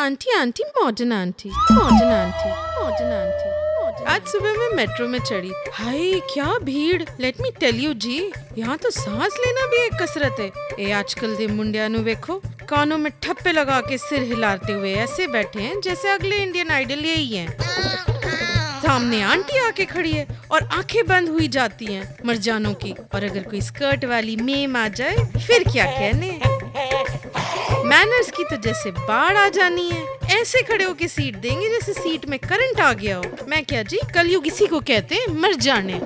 Aunty aunty modern aunty modern aunty modern aunty आज सुबह मैं मेट्रो में चढ़ी। हाय क्या भीड़? लेट मी टेल यू जी, यहाँ तो सांस लेना भी एक कसरत है। ए, आजकल दे मुंडिया नु देखो, कानों में ठप्पे लगा के सिर हिलाते हुए ऐसे बैठे हैं, जैसे अगले इंडियन आइडल यही हैं। सामने आंटी आके खड़ी है और आँखें बंद हुई जाती हैं मरजानों की। और अगर कोई स्कर्ट वाली मेम आ जाए, फिर क्या कहने? मैनर्स की तो जैसे बाढ़ आ जानी है। ऐसे खड़े होके सीट देंगे जैसे सीट में करंट आ गया हो। मैं क्या जी, कलयुग इसी को कहते हैं, मर जाने।